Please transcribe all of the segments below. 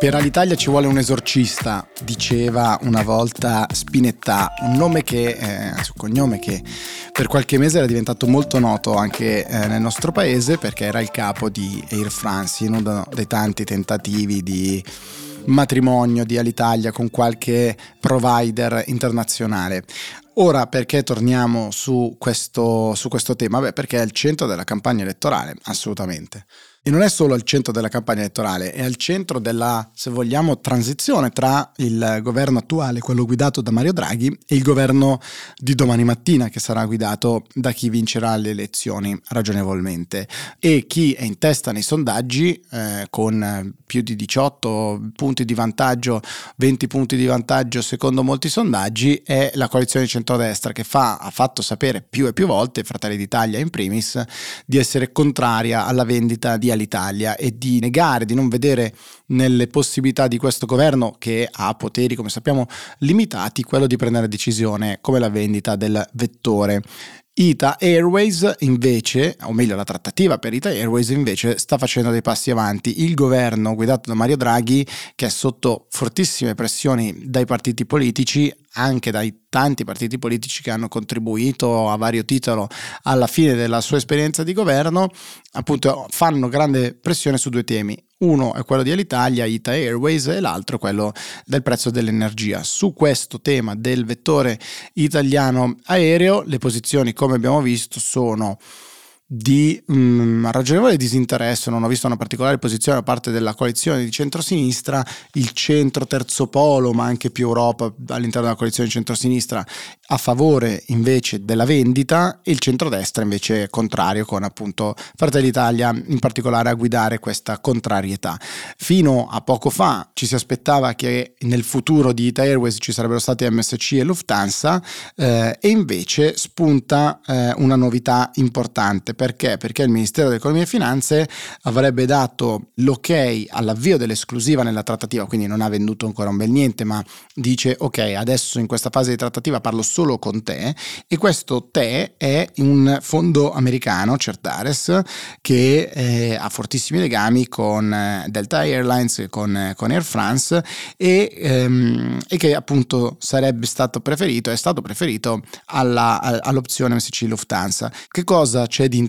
Per Alitalia ci vuole un esorcista, diceva una volta Spinetta, un nome che, eh, un cognome che per qualche mese era diventato molto noto anche eh, nel nostro paese perché era il capo di Air France in uno dei tanti tentativi di matrimonio di Alitalia con qualche provider internazionale. Ora perché torniamo su questo, su questo tema? Beh, perché è al centro della campagna elettorale, assolutamente. E non è solo al centro della campagna elettorale, è al centro della, se vogliamo, transizione tra il governo attuale, quello guidato da Mario Draghi, e il governo di domani mattina, che sarà guidato da chi vincerà le elezioni ragionevolmente. E chi è in testa nei sondaggi, eh, con più di 18 punti di vantaggio, 20 punti di vantaggio secondo molti sondaggi, è la coalizione centrodestra che fa, ha fatto sapere più e più volte, Fratelli d'Italia in primis, di essere contraria alla vendita di all'Italia e di negare, di non vedere nelle possibilità di questo governo che ha poteri, come sappiamo, limitati, quello di prendere decisione come la vendita del vettore. Ita Airways invece, o meglio la trattativa per Ita Airways invece sta facendo dei passi avanti. Il governo guidato da Mario Draghi, che è sotto fortissime pressioni dai partiti politici, anche dai tanti partiti politici che hanno contribuito a vario titolo alla fine della sua esperienza di governo, appunto fanno grande pressione su due temi. Uno è quello di Alitalia, Ita Airways, e l'altro è quello del prezzo dell'energia. Su questo tema del vettore italiano aereo, le posizioni, come abbiamo visto, sono di mh, mm, ragionevole disinteresse, non ho visto una particolare posizione da parte della coalizione di centrosinistra, il centro terzo polo, ma anche più Europa all'interno della coalizione di centrosinistra a favore invece della vendita e il centrodestra invece contrario con appunto Fratelli d'Italia in particolare a guidare questa contrarietà. Fino a poco fa ci si aspettava che nel futuro di Ita Airways ci sarebbero stati MSC e Lufthansa eh, e invece spunta eh, una novità importante perché? Perché il Ministero dell'Economia e Finanze avrebbe dato l'ok all'avvio dell'esclusiva nella trattativa, quindi non ha venduto ancora un bel niente, ma dice ok, adesso in questa fase di trattativa parlo solo con te e questo te è un fondo americano, Certares, che eh, ha fortissimi legami con eh, Delta Airlines, con, eh, con Air France e, ehm, e, che appunto sarebbe stato preferito, è stato preferito alla, all'opzione MSC Lufthansa. Che cosa c'è di interessante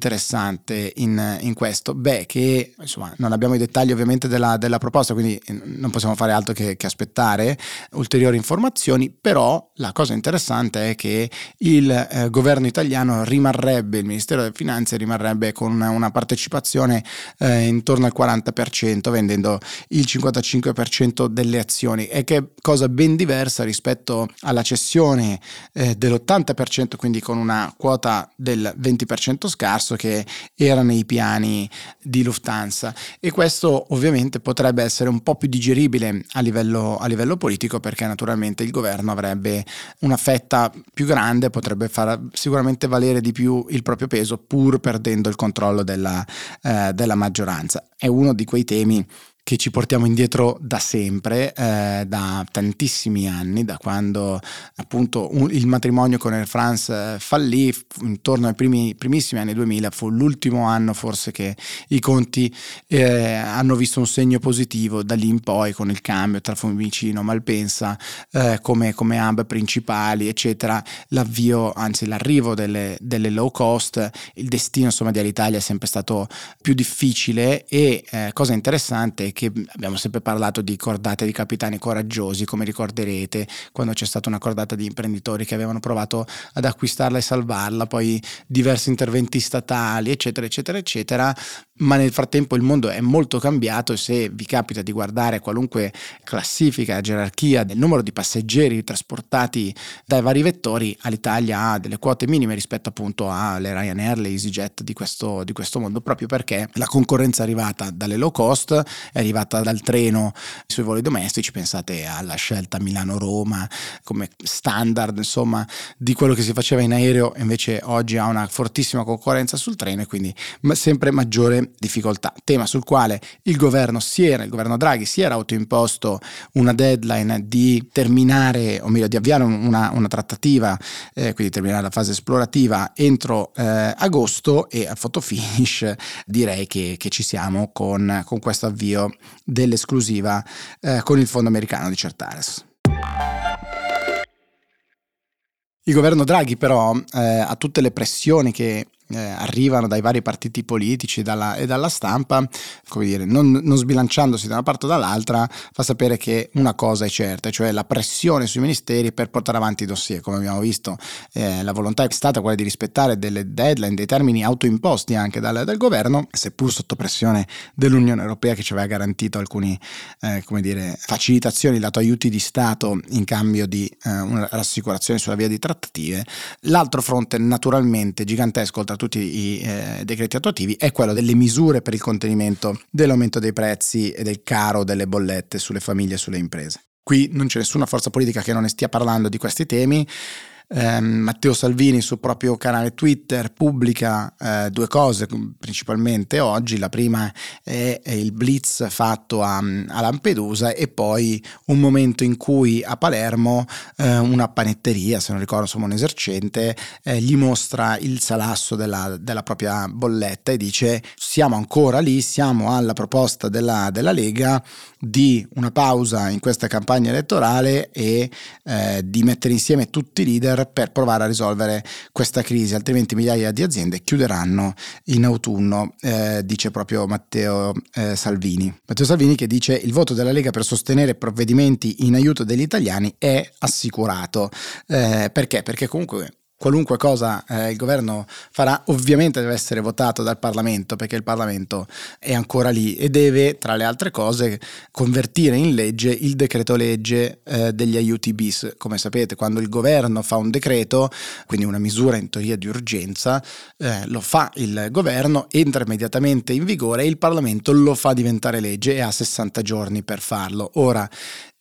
in, in, questo? Beh, che insomma non abbiamo i dettagli ovviamente della, della proposta, quindi eh, non possiamo fare altro che, che, aspettare ulteriori informazioni, però la cosa interessante è che il eh, governo italiano rimarrebbe, il Ministero delle Finanze rimarrebbe con una, una partecipazione eh, intorno al 40%, vendendo il 55% delle azioni, e che è cosa ben diversa rispetto alla cessione eh, dell'80%, quindi con una quota del 20% scarso percorso che era nei piani di Lufthansa e questo ovviamente potrebbe essere un po' più digeribile a livello, a livello politico perché naturalmente il governo avrebbe una fetta più grande, potrebbe far sicuramente valere di più il proprio peso pur perdendo il controllo della, eh, della maggioranza. È uno di quei temi che ci portiamo indietro da sempre, eh, da tantissimi anni, da quando appunto un, il matrimonio con Air France eh, fallì, intorno ai primi, primissimi anni 2000, fu l'ultimo anno forse che i conti eh, hanno visto un segno positivo, da lì in poi con il cambio tra Fiumicino, Malpensa eh, come, come hub principali, eccetera, l'avvio, anzi l'arrivo delle, delle low cost, il destino insomma di Alitalia è sempre stato più difficile e eh, cosa interessante che abbiamo sempre parlato di cordate di capitani coraggiosi, come ricorderete, quando c'è stata una cordata di imprenditori che avevano provato ad acquistarla e salvarla, poi diversi interventi statali, eccetera, eccetera, eccetera, ma nel frattempo il mondo è molto cambiato e se vi capita di guardare qualunque classifica, gerarchia del numero di passeggeri trasportati dai vari vettori, all'Italia ha delle quote minime rispetto appunto alle Ryanair, le EasyJet di questo, di questo mondo, proprio perché la concorrenza è arrivata dalle low cost, è arrivata dal treno sui voli domestici, pensate alla scelta Milano-Roma come standard insomma di quello che si faceva in aereo, invece oggi ha una fortissima concorrenza sul treno e quindi sempre maggiore difficoltà, tema sul quale il governo si era, il governo Draghi si era autoimposto una deadline di terminare, o meglio di avviare una, una trattativa, eh, quindi terminare la fase esplorativa entro eh, agosto e a photo finish direi che, che ci siamo con, con, questo avvio dell'esclusiva eh, con il fondo americano di Certares. Il governo Draghi però eh, ha tutte le pressioni che eh, arrivano dai vari partiti politici dalla, e dalla stampa, come dire, non, non, sbilanciandosi da una parte o dall'altra, fa sapere che una cosa è certa, cioè la pressione sui ministeri per portare avanti i dossier. Come abbiamo visto, eh, la volontà è stata quella di rispettare delle deadline, dei termini autoimposti anche dal, dal governo, seppur sotto pressione dell'Unione Europea che ci aveva garantito alcune eh, facilitazioni, dato aiuti di Stato in cambio di eh, una rassicurazione sulla via di trattative. L'altro fronte naturalmente gigantesco, oltre tutti i eh, decreti attuativi è quello delle misure per il contenimento dell'aumento dei prezzi e del caro delle bollette sulle famiglie e sulle imprese. Qui non c'è nessuna forza politica che non ne stia parlando di questi temi eh, Matteo Salvini sul proprio canale Twitter pubblica eh, due cose principalmente oggi, la prima è, è il blitz fatto a, a, Lampedusa e poi un momento in cui a Palermo eh, una panetteria, se non ricordo insomma un esercente, eh, gli mostra il salasso della, della, propria bolletta e dice siamo ancora lì, siamo alla proposta della, della Lega di una pausa in questa campagna elettorale e eh, di mettere insieme tutti i leader per provare a risolvere questa crisi, altrimenti migliaia di aziende chiuderanno in autunno, eh, dice proprio Matteo eh, Salvini. Matteo Salvini che dice il voto della Lega per sostenere provvedimenti in aiuto degli italiani è assicurato. Eh, perché? Perché comunque qualunque cosa eh, il governo farà ovviamente deve essere votato dal Parlamento perché il Parlamento è ancora lì e deve tra le altre cose convertire in legge il decreto legge eh, degli aiuti bis. Come sapete quando il governo fa un decreto, quindi una misura in teoria di urgenza, eh, lo fa il governo, entra immediatamente in vigore e il Parlamento lo fa diventare legge e ha 60 giorni per farlo. Ora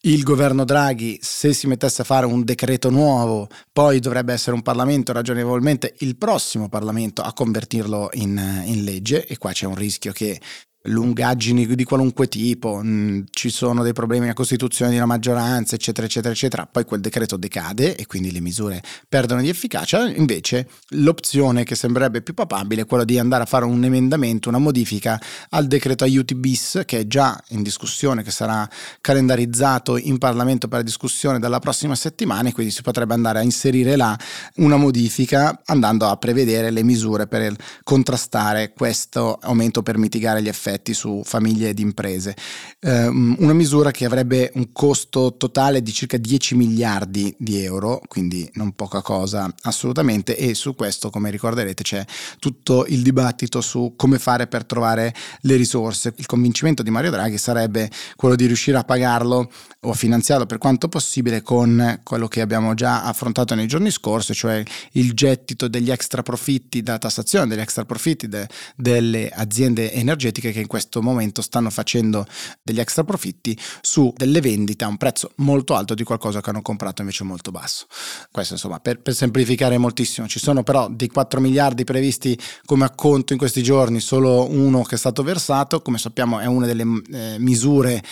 il governo Draghi, se si mettesse a fare un decreto nuovo, poi dovrebbe essere un Parlamento ragionevolmente il prossimo Parlamento a convertirlo in, in legge e qua c'è un rischio che lungaggini di qualunque tipo, mh, mm, ci sono dei problemi nella costituzione di una maggioranza, eccetera, eccetera, eccetera, poi quel decreto decade e quindi le misure perdono di efficacia, invece l'opzione che sembrerebbe più papabile è quella di andare a fare un emendamento, una modifica al decreto aiuti bis che è già in discussione, che sarà calendarizzato in Parlamento per la discussione dalla prossima settimana e quindi si potrebbe andare a inserire là una modifica andando a prevedere le misure per contrastare questo aumento per mitigare gli effetti effetti su famiglie ed imprese. Eh, una misura che avrebbe un costo totale di circa 10 miliardi di euro, quindi non poca cosa assolutamente, e su questo, come ricorderete, c'è tutto il dibattito su come fare per trovare le risorse. Il convincimento di Mario Draghi sarebbe quello di riuscire a pagarlo o a finanziarlo per quanto possibile con quello che abbiamo già affrontato nei giorni scorsi, cioè il gettito degli extra profitti, della tassazione degli extra profitti de, delle aziende energetiche che che in questo momento stanno facendo degli extra profitti su delle vendite a un prezzo molto alto di qualcosa che hanno comprato invece molto basso. Questo insomma per, per semplificare moltissimo. Ci sono però dei 4 miliardi previsti come acconto in questi giorni, solo uno che è stato versato, come sappiamo è una delle eh, misure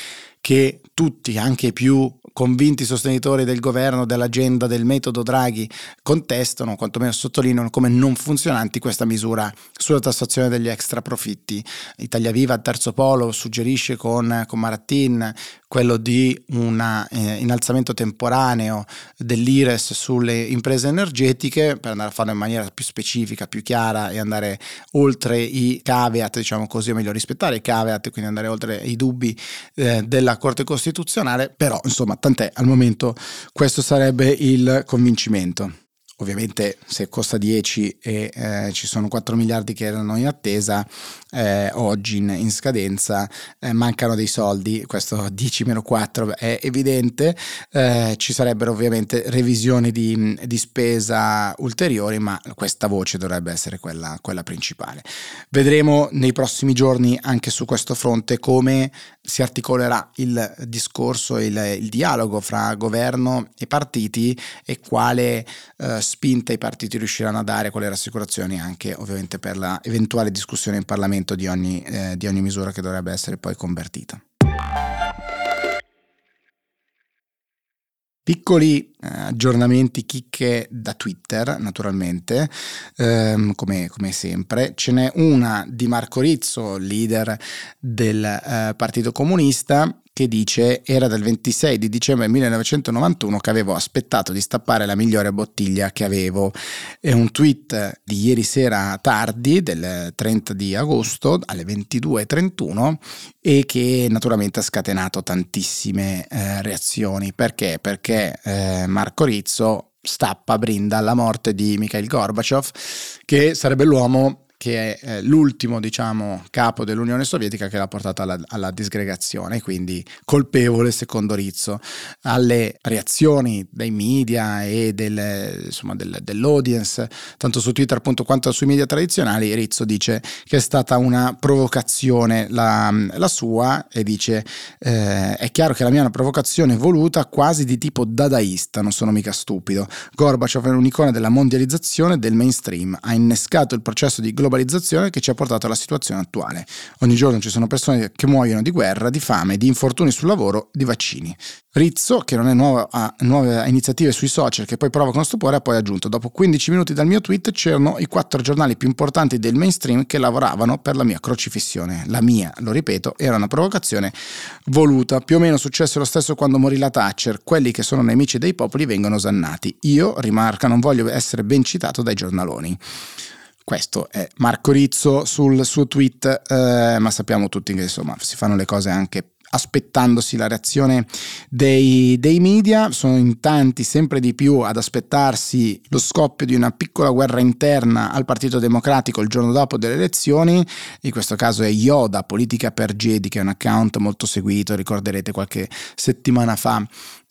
che tutti, anche i più convinti sostenitori del governo, dell'agenda, del metodo Draghi, contestano, quantomeno sottolineano come non funzionanti questa misura sulla tassazione degli extra profitti. Italia Viva, terzo polo, suggerisce con, con Marattin quello di un eh, innalzamento temporaneo dell'IRES sulle imprese energetiche per andare a farlo in maniera più specifica, più chiara e andare oltre i caveat, diciamo così, o meglio rispettare i caveat, quindi andare oltre i dubbi eh, della Corte Costituzionale, però insomma tant'è, al momento questo sarebbe il convincimento. Ovviamente se costa 10 e eh, ci sono 4 miliardi che erano in attesa, eh, oggi in, in scadenza eh, mancano dei soldi, questo 10 meno 4 è evidente, eh, ci sarebbero ovviamente revisioni di, di, spesa ulteriori, ma questa voce dovrebbe essere quella, quella principale. Vedremo nei prossimi giorni anche su questo fronte come si articolerà il discorso, il, il dialogo fra governo e partiti e quale eh, spinta i partiti riusciranno a dare, quelle rassicurazioni anche ovviamente per la eventuale discussione in Parlamento di ogni, eh, di ogni misura che dovrebbe essere poi convertita. Piccoli aggiornamenti, chicche da Twitter, naturalmente, ehm, come, come, sempre. Ce n'è una di Marco Rizzo, leader del eh, Partito Comunista, che dice era del 26 di dicembre 1991 che avevo aspettato di stappare la migliore bottiglia che avevo. È un tweet di ieri sera tardi, del 30 di agosto, alle 22.31 e che naturalmente ha scatenato tantissime eh, reazioni. Perché? Perché eh, Marco Rizzo stappa, brinda alla morte di Mikhail Gorbachev, che sarebbe l'uomo che è eh, l'ultimo diciamo, capo dell'Unione Sovietica che l'ha portata alla, alla, disgregazione, quindi colpevole secondo Rizzo. Alle reazioni dei media e del, insomma, del, dell'audience, tanto su Twitter appunto quanto sui media tradizionali, Rizzo dice che è stata una provocazione la, la sua e dice eh, è chiaro che la mia è una provocazione voluta quasi di tipo dadaista, non sono mica stupido. Gorbaciov è un'icona della mondializzazione del mainstream, ha innescato il processo di globalizzazione globalizzazione che ci ha portato alla situazione attuale. Ogni giorno ci sono persone che muoiono di guerra, di fame, di infortuni sul lavoro, di vaccini. Rizzo, che non è nuovo, ha nuove iniziative sui social che poi provo con stupore, ha poi aggiunto: Dopo 15 minuti dal mio tweet c'erano i quattro giornali più importanti del mainstream che lavoravano per la mia crocifissione. La mia, lo ripeto, era una provocazione voluta. Più o meno successe lo stesso quando morì la Thatcher. Quelli che sono nemici dei popoli vengono osannati. Io, rimarca, non voglio essere ben citato dai giornaloni. Questo è Marco Rizzo sul suo tweet, eh, ma sappiamo tutti che insomma si fanno le cose anche aspettandosi la reazione dei, dei, media, sono in tanti sempre di più ad aspettarsi lo scoppio di una piccola guerra interna al Partito Democratico il giorno dopo delle elezioni, in questo caso è Yoda, Politica per Jedi, che è un account molto seguito, ricorderete qualche settimana fa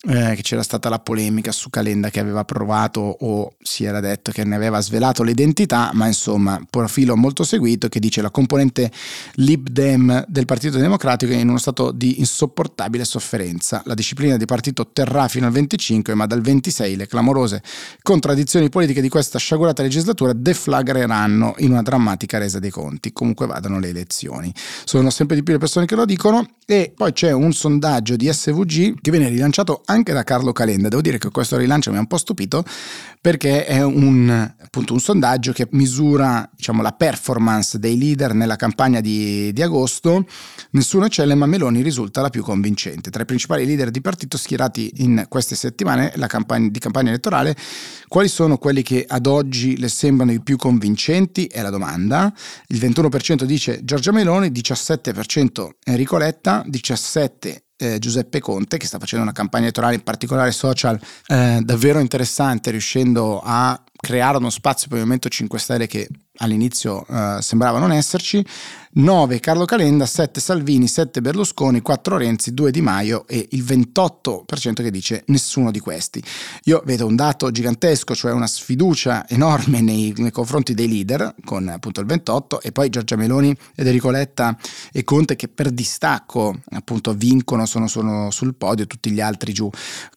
eh, che c'era stata la polemica su Calenda che aveva provato o si era detto che ne aveva svelato l'identità, ma insomma profilo molto seguito che dice la componente Lib Dem del Partito Democratico in uno stato di insopportabile sofferenza. La disciplina di partito terrà fino al 25, ma dal 26 le clamorose contraddizioni politiche di questa sciagurata legislatura deflagreranno in una drammatica resa dei conti. Comunque vadano le elezioni. Sono sempre di più le persone che lo dicono e poi c'è un sondaggio di SVG che viene rilanciato anche da Carlo Calenda. Devo dire che questo rilancio mi ha un po' stupito perché è un, appunto, un sondaggio che misura diciamo, la performance dei leader nella campagna di, di agosto. Nessuno eccelle, ma Meloni risulta la più convincente. Tra i principali leader di partito schierati in queste settimane campagna, di campagna elettorale, quali sono quelli che ad oggi le sembrano i più convincenti? È la domanda. Il 21% dice Giorgia Meloni, 17% Enrico Letta, 17% eh, Giuseppe Conte che sta facendo una campagna elettorale in particolare social eh, davvero interessante riuscendo a creare uno spazio per il Movimento 5 Stelle che all'inizio uh, sembrava non esserci, 9 Carlo Calenda, 7 Salvini, 7 Berlusconi, 4 Renzi, 2 Di Maio e il 28% che dice nessuno di questi. Io vedo un dato gigantesco, cioè una sfiducia enorme nei, nei confronti dei leader, con appunto il 28, e poi Giorgia Meloni, Enrico Letta e Conte che per distacco appunto vincono, sono, sono sul podio, tutti gli altri giù.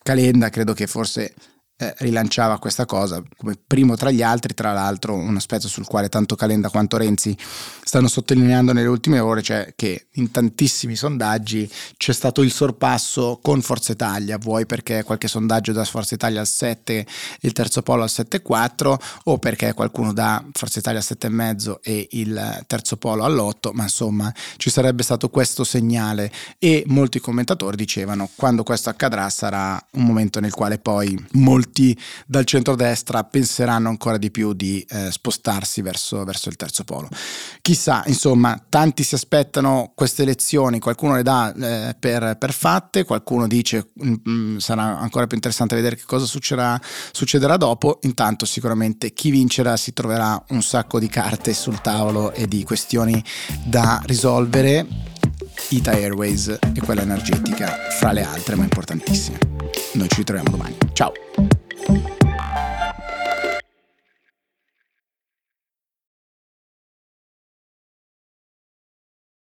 Calenda credo che forse eh, rilanciava questa cosa come primo tra gli altri, tra l'altro un aspetto sul quale tanto Calenda quanto Renzi stanno sottolineando nelle ultime ore, cioè che in tantissimi sondaggi c'è stato il sorpasso con Forza Italia, vuoi perché qualche sondaggio da Forza Italia al 7, il terzo polo al 7,4 o perché qualcuno da Forza Italia al 7,5 e il terzo polo all'8, ma insomma ci sarebbe stato questo segnale. E molti commentatori dicevano quando questo accadrà sarà un momento nel quale poi molti molti dal centrodestra penseranno ancora di più di eh, spostarsi verso, verso, il terzo polo. Chissà, insomma, tanti si aspettano queste elezioni, qualcuno le dà eh, per, per, fatte, qualcuno dice mh, mm, mm, sarà ancora più interessante vedere che cosa succederà, succederà dopo, intanto sicuramente chi vincerà si troverà un sacco di carte sul tavolo e di questioni da risolvere. Ita Airways e quella energetica, fra le altre ma importantissime. Noi ci ritroviamo domani. Ciao!